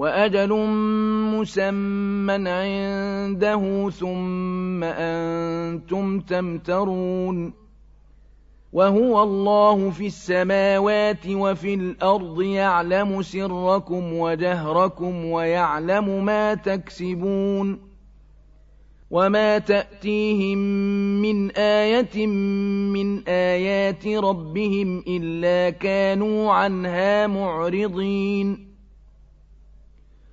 وأجل مسمى عنده ثم أنتم تمترون وهو الله في السماوات وفي الأرض يعلم سركم وجهركم ويعلم ما تكسبون وما تأتيهم من آية من آيات ربهم إلا كانوا عنها معرضين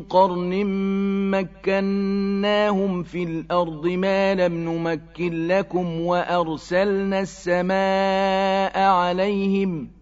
قرن مكناهم في الأرض ما لم نمكن لكم وأرسلنا السماء عليهم ۖ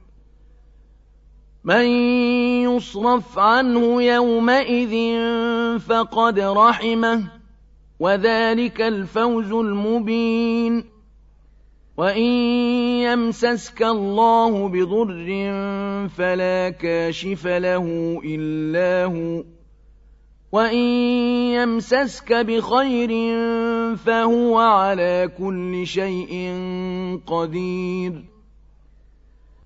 من يصرف عنه يومئذ فقد رحمه وذلك الفوز المبين. وإن يمسسك الله بضر فلا كاشف له إلا هو وإن يمسسك بخير فهو على كل شيء قدير.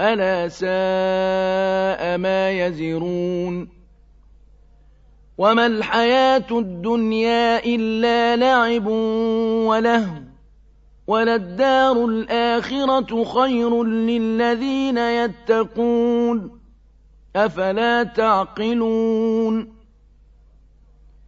ألا ساء ما يزرون وما الحياة الدنيا إلا لعب ولهو وللدار الآخرة خير للذين يتقون أفلا تعقلون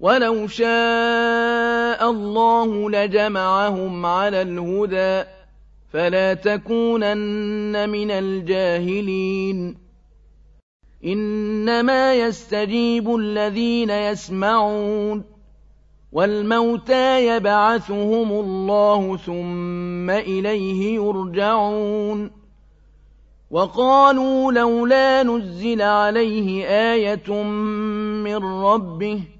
وَلَوْ شَاءَ اللَّهُ لَجَمَعَهُمْ عَلَى الْهُدَىٰ ۚ فَلَا تَكُونَنَّ مِنَ الْجَاهِلِينَ إِنَّمَا يَسْتَجِيبُ الَّذِينَ يَسْمَعُونَ وَالْمَوْتَىٰ يَبْعَثُهُمُ اللَّهُ ثُمَّ إِلَيْهِ يُرْجَعُونَ وَقَالُوا لَوْلَا نُزِّلَ عَلَيْهِ آيَةٌ مِّن رَّبِّهِ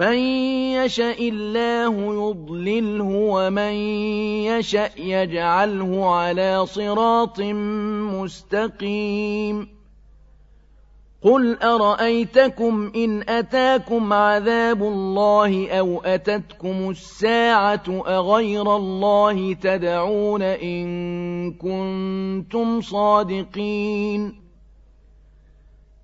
مَن يَشَإِ اللَّهُ يُضْلِلْهُ وَمَن يَشَأْ يَجْعَلْهُ عَلَىٰ صِرَاطٍ مُّسْتَقِيمٍ قُلْ أَرَأَيْتَكُمْ إِنْ أَتَاكُمْ عَذَابُ اللَّهِ أَوْ أَتَتْكُمُ السَّاعَةُ أَغَيْرَ اللَّهِ تَدْعُونَ إِن كُنتُمْ صَادِقِينَ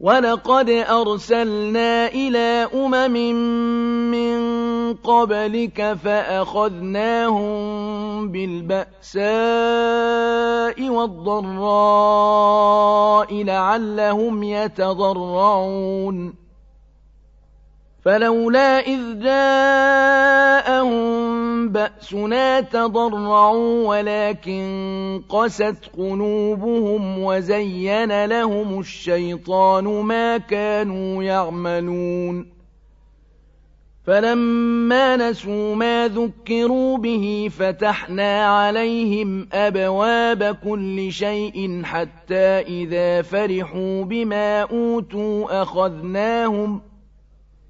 وَلَقَدْ أَرْسَلْنَا إِلَىٰ أُمَمٍ مِّن قَبْلِكَ فَأَخَذْنَاهُم بِالْبَأْسَاءِ وَالضَّرَّاءِ لَعَلَّهُمْ يَتَضَرَّعُونَ فَلَوْلَا إِذْ جَاءَهُم بَأْسُنَا تَضَرَّعُوا وَلَٰكِن قَسَتْ قُلُوبُهُمْ وَزَيَّنَ لَهُمُ الشَّيْطَانُ مَا كَانُوا يَعْمَلُونَ. فَلَمَّا نَسُوا مَا ذُكِّرُوا بِهِ فَتَحْنَا عَلَيْهِمْ أَبْوَابَ كُلِّ شَيْءٍ حَتَّىٰ إِذَا فَرِحُوا بِمَا أُوتُوا أَخَذْنَاهُمْ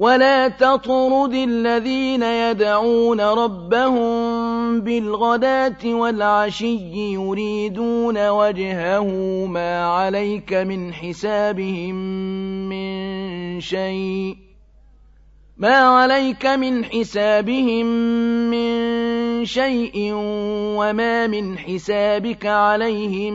ولا تطرد الذين يدعون ربهم بالغداة والعشي يريدون وجهه ما عليك من حسابهم من شيء ما عليك من حسابهم من شيء وما من حسابك عليهم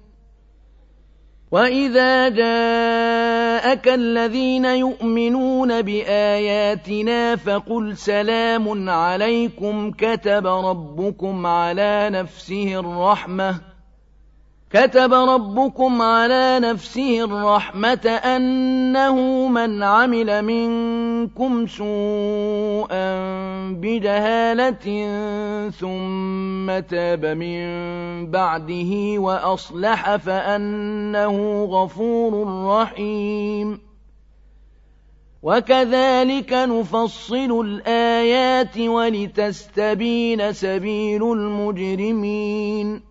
وإذا جاءك الذين يؤمنون بآياتنا فقل سلام عليكم كتب ربكم على نفسه الرحمة كتب ربكم على نفسه الرحمة أنه من عمل منكم سوءا بجهالة ثم تاب من بعده وأصلح فأنه غفور رحيم. وكذلك نفصل الآيات ولتستبين سبيل المجرمين.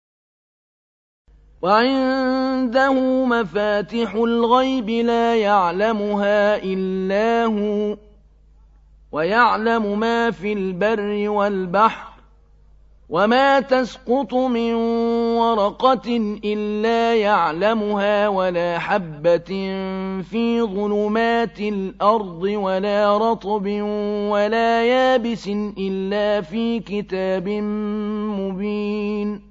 وعنده مفاتح الغيب لا يعلمها إلا هو ويعلم ما في البر والبحر وما تسقط من ورقة إلا يعلمها ولا حبة في ظلمات الأرض ولا رطب ولا يابس إلا في كتاب مبين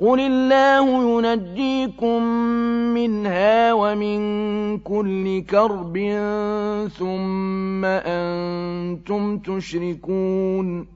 قل الله ينجيكم منها ومن كل كرب ثم أنتم تشركون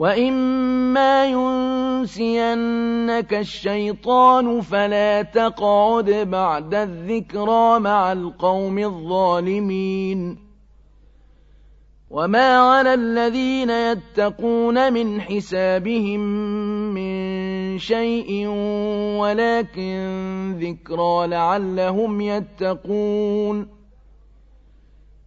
وَإِمَّا يُنسِيَنَّكَ الشَّيْطَانُ فَلَا تَقْعُدْ بَعْدَ الذِّكْرَىٰ مَعَ الْقَوْمِ الظَّالِمِينَ وَمَا عَلَى الَّذِينَ يَتَّقُونَ مِنْ حِسَابِهِم مِّن شَيْءٍ وَلَٰكِن ذِكْرَىٰ لَعَلَّهُمْ يَتَّقُونَ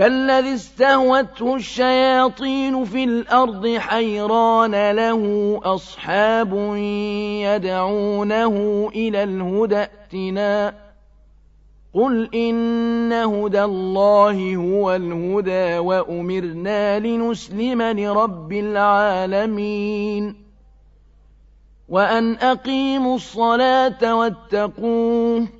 كالذي استهوته الشياطين في الأرض حيران له أصحاب يدعونه إلى الهدى ائتنا. قل إن هدى الله هو الهدى وأمرنا لنسلم لرب العالمين. وأن أقيموا الصلاة واتقوه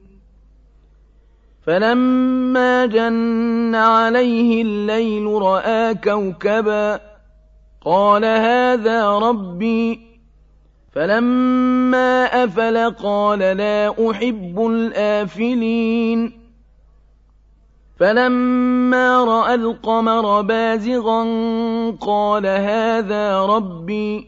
فَلَمَّا جَنَّ عَلَيْهِ اللَّيْلُ رَأَىٰ كَوْكَبًا ۖ قَالَ هَٰذَا رَبِّي ۖ فَلَمَّا أَفَلَ قَالَ لَا أُحِبُّ الْآفِلِينَ فَلَمَّا رَأَى الْقَمَرَ بَازِغًا قَالَ هَٰذَا رَبِّي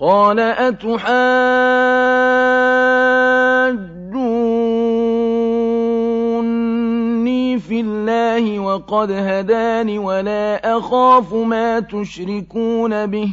قال أتحاجوني في الله وقد هداني ولا أخاف ما تشركون به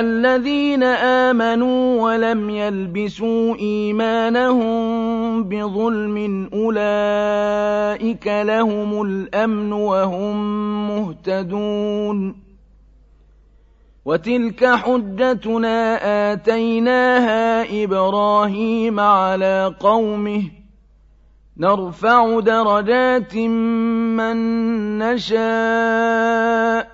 الذين آمنوا ولم يلبسوا إيمانهم بظلم أولئك لهم الأمن وهم مهتدون. وتلك حجتنا آتيناها إبراهيم على قومه. نرفع درجات من نشاء.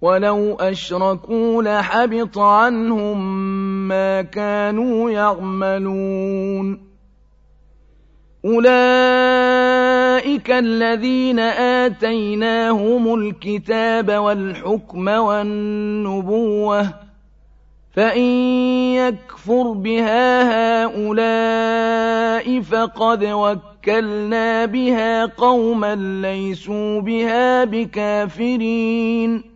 ولو أشركوا لحبط عنهم ما كانوا يعملون أولئك الذين آتيناهم الكتاب والحكم والنبوة فإن يكفر بها هؤلاء فقد وكلنا بها قوما ليسوا بها بكافرين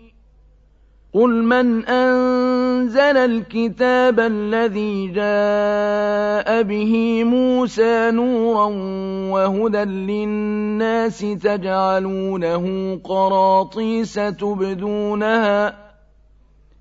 قل من أنزل الكتاب الذي جاء به موسى نورا وهدى للناس تجعلونه قراطيس تبدونها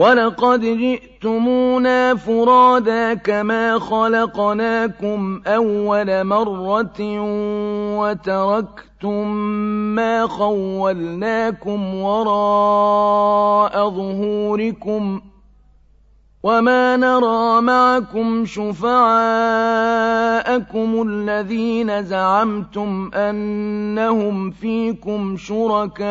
ولقد جئتمونا فرادا كما خلقناكم أول مرة وتركتم ما خولناكم وراء ظهوركم وما نرى معكم شفعاءكم الذين زعمتم أنهم فيكم شركاء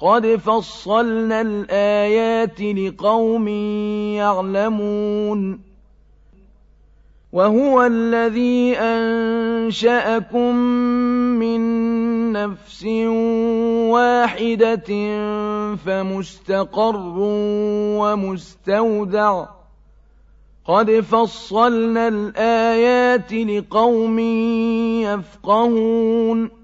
قد فصلنا الآيات لقوم يعلمون وهو الذي أنشأكم من نفس واحدة فمستقر ومستودع قد فصلنا الآيات لقوم يفقهون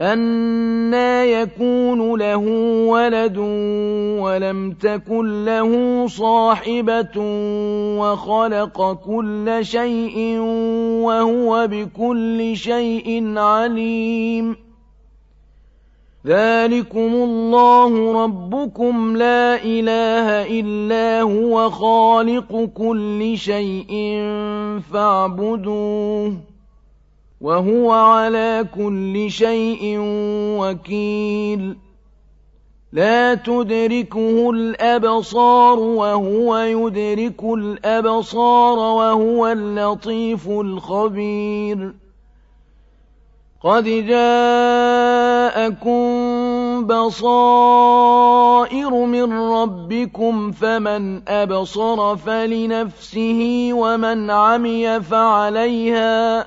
أَنَّىٰ يَكُونُ لَهُ وَلَدٌ وَلَمْ تَكُن لَّهُ صَاحِبَةٌ وَخَلَقَ كُلَّ شَيْءٍ وَهُوَ بِكُلِّ شَيْءٍ عَلِيمٌ ذَٰلِكُمُ اللَّهُ رَبُّكُمْ لَا إِلَٰهَ إِلَّا هُوَ خَالِقُ كُلِّ شَيْءٍ فَاعْبُدُوهُ وَهُوَ عَلَىٰ كُلِّ شَيْءٍ وَكِيلٌ. لَا تُدْرِكُهُ الْأَبْصَارُ وَهُوَ يُدْرِكُ الْأَبْصَارَ وَهُوَ اللَّطِيفُ الْخَبِيرُ. قَدْ جَاءَكُم بَصَائِرُ مِن رَّبِّكُمْ ۖ فَمَنْ أَبْصَرَ فَلِنَفْسِهِ وَمَنْ عَمِيَ فَعَلَيْهَا ۚ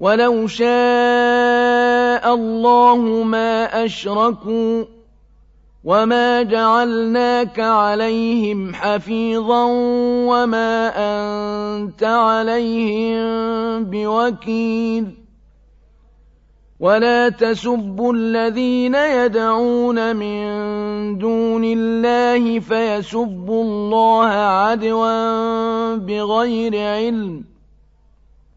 وَلَوْ شَاءَ اللَّهُ مَا أَشْرَكُوا ۗ وَمَا جَعَلْنَاكَ عَلَيْهِمْ حَفِيظًا وَمَا أَنتَ عَلَيْهِم بِوَكِيلٍ وَلَا تَسُبُّوا الَّذِينَ يَدْعُونَ مِن دُونِ اللَّهِ فَيَسُبُّوا اللَّهَ عَدْوًا بِغَيْرِ عِلْمٍ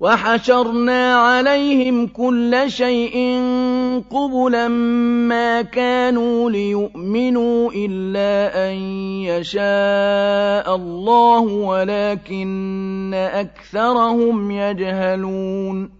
وَحَشَرْنَا عَلَيْهِمْ كُلَّ شَيْءٍ قُبُلًا مَّا كَانُوا لِيُؤْمِنُوا إِلَّا أَن يَشَاءَ اللَّهُ وَلَٰكِنَّ أَكْثَرَهُمْ يَجْهَلُونَ.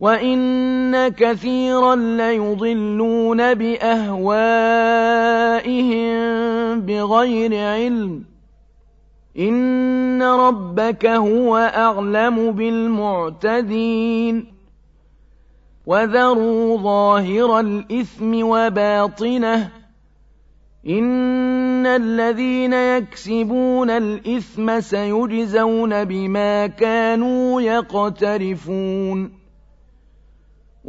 وَإِنَّ كَثِيرًا لَّيُضِلُّونَ بِأَهْوَائِهِم بِغَيْرِ عِلْمٍ ۗ إِنَّ رَبَّكَ هُوَ أَعْلَمُ بِالْمُعْتَدِينَ وَذَرُوا ظَاهِرَ الْإِثْمِ وَبَاطِنَهُ ۚ إِنَّ الَّذِينَ يَكْسِبُونَ الْإِثْمَ سَيُجْزَوْنَ بِمَا كَانُوا يَقْتَرِفُونَ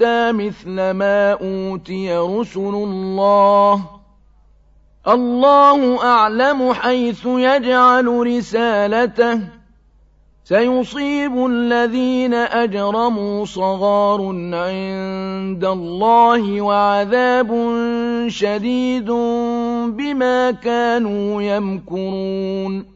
أُوتَىٰ مِثْلَ مَا أُوتِيَ رُسُلُ اللَّهِ ۗ اللَّهُ أَعْلَمُ حَيْثُ يَجْعَلُ رِسَالَتَهُ ۗ سَيُصِيبُ الَّذِينَ أَجْرَمُوا صَغَارٌ عِندَ اللَّهِ وَعَذَابٌ شَدِيدٌ بِمَا كَانُوا يَمْكُرُونَ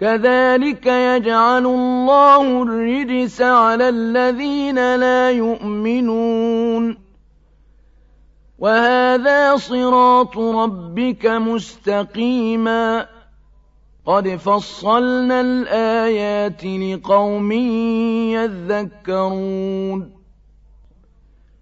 كَذَٰلِكَ يَجْعَلُ اللَّهُ الرِّجْسَ عَلَى الَّذِينَ لَا يُؤْمِنُونَ. وَهَٰذَا صِرَاطُ رَبِّكَ مُسْتَقِيمًا ۗ. قَدْ فَصَّلْنَا الْآيَاتِ لِقَوْمٍ يَذَّكَّرُونَ.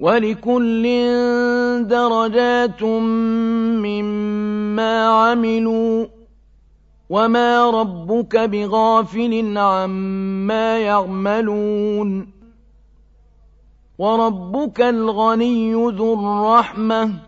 وَلِكُلٍّ دَرَجَاتٌ مِّمَّا عَمِلُوا ۚ وَمَا رَبُّكَ بِغَافِلٍ عَمَّا يَعْمَلُونَ وَرَبُّكَ الْغَنِيُّ ذُو الرَّحْمَةِ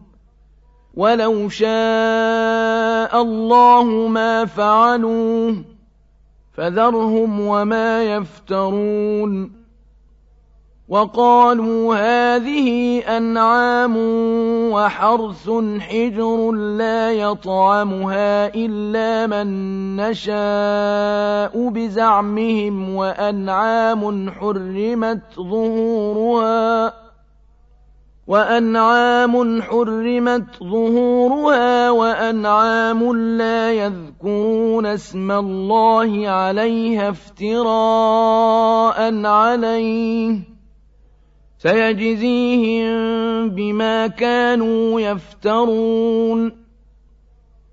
وَلَوْ شَاءَ اللَّهُ مَا فَعَلُوهُ ۖ فَذَرْهُمْ وَمَا يَفْتَرُونَ وَقَالُوا هَٰذِهِ أَنْعَامٌ وَحَرْثٌ حِجْرٌ لَّا يَطْعَمُهَا إِلَّا مَن نَّشَاءُ بِزَعْمِهِمْ وَأَنْعَامٌ حُرِّمَتْ ظُهُورُهَا وَأَنْعَامٌ حُرِّمَتْ ظُهُورُهَا وَأَنْعَامٌ لَّا يَذْكُرُونَ اسْمَ اللَّهِ عَلَيْهَا افْتِرَاءً عَلَيْهِ ۚ. سَيَجْزِيهِم بِمَا كَانُوا يَفْتَرُونَ.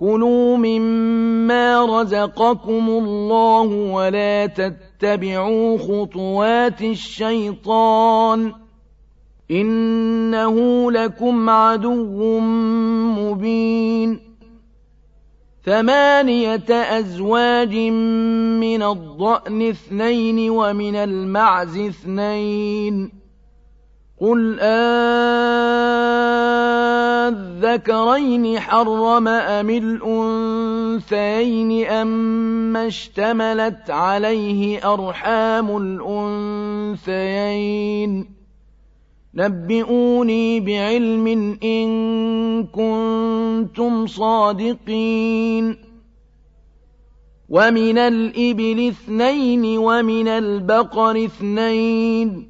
كُلُوا مِمَّا رَزَقَكُمُ اللَّهُ وَلَا تَتَّبِعُوا خُطُوَاتِ الشَّيْطَانِ ۚ إِنَّهُ لَكُمْ عَدُوٌّ مُّبِينٌ ثَمَانِيَةَ أَزْوَاجٍ مِّنَ الضَّأْنِ اثْنَيْنِ وَمِنَ الْمَعْزِ اثْنَيْنِ قُلْ آلذَّكَرَيْنِ حَرَّمَ أَمِ الْأُنثَيَيْنِ أَمَّا اشْتَمَلَتْ عَلَيْهِ أَرْحَامُ الْأُنثَيَيْنِ ۖ؟ نَبِّئُونِي بِعِلْمٍ إِن كُنتُمْ صَادِقِينَ. وَمِنَ الْإِبِلِ اثْنَيْنِ وَمِنَ الْبَقَرِ اثْنَيْنِ.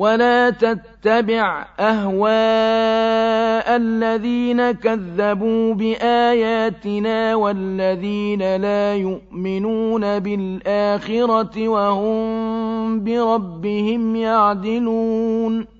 ولا تتبع أهواء الذين كذبوا بآياتنا والذين لا يؤمنون بالآخرة وهم بربهم يعدلون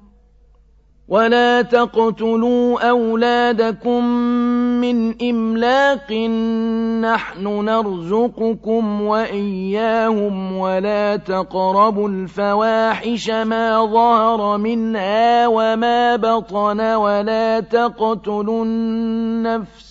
ولا تقتلوا أولادكم من إملاق نحن نرزقكم وإياهم ولا تقربوا الفواحش ما ظهر منها وما بطن ولا تقتلوا النفس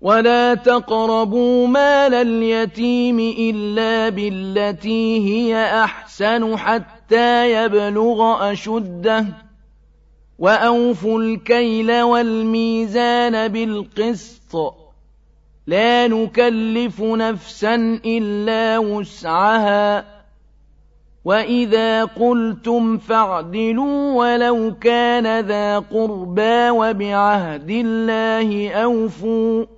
ولا تقربوا مال اليتيم إلا بالتي هي أحسن حتى يبلغ أشده وأوفوا الكيل والميزان بالقسط لا نكلف نفسا إلا وسعها وإذا قلتم فاعدلوا ولو كان ذا قربى وبعهد الله أوفوا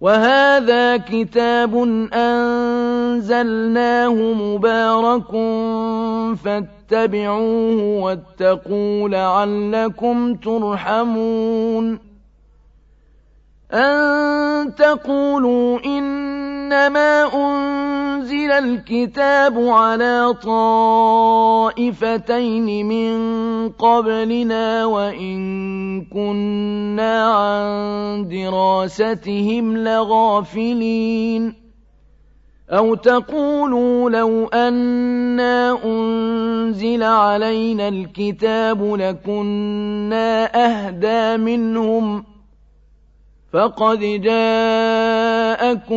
وهذا كتاب أنزلناه مبارك فاتبعوه واتقوا لعلكم ترحمون أن تقولوا إنما أنزل الكتاب على طائفتين من قبلنا وإن كنا عن دراستهم لغافلين أَوْ تَقُولُوا لَوْ أَنَّا أُنزِلَ عَلَيْنَا الْكِتَابُ لَكُنَّا أَهْدَىٰ مِنْهُمْ ۚ فَقَدْ جَاءَكُم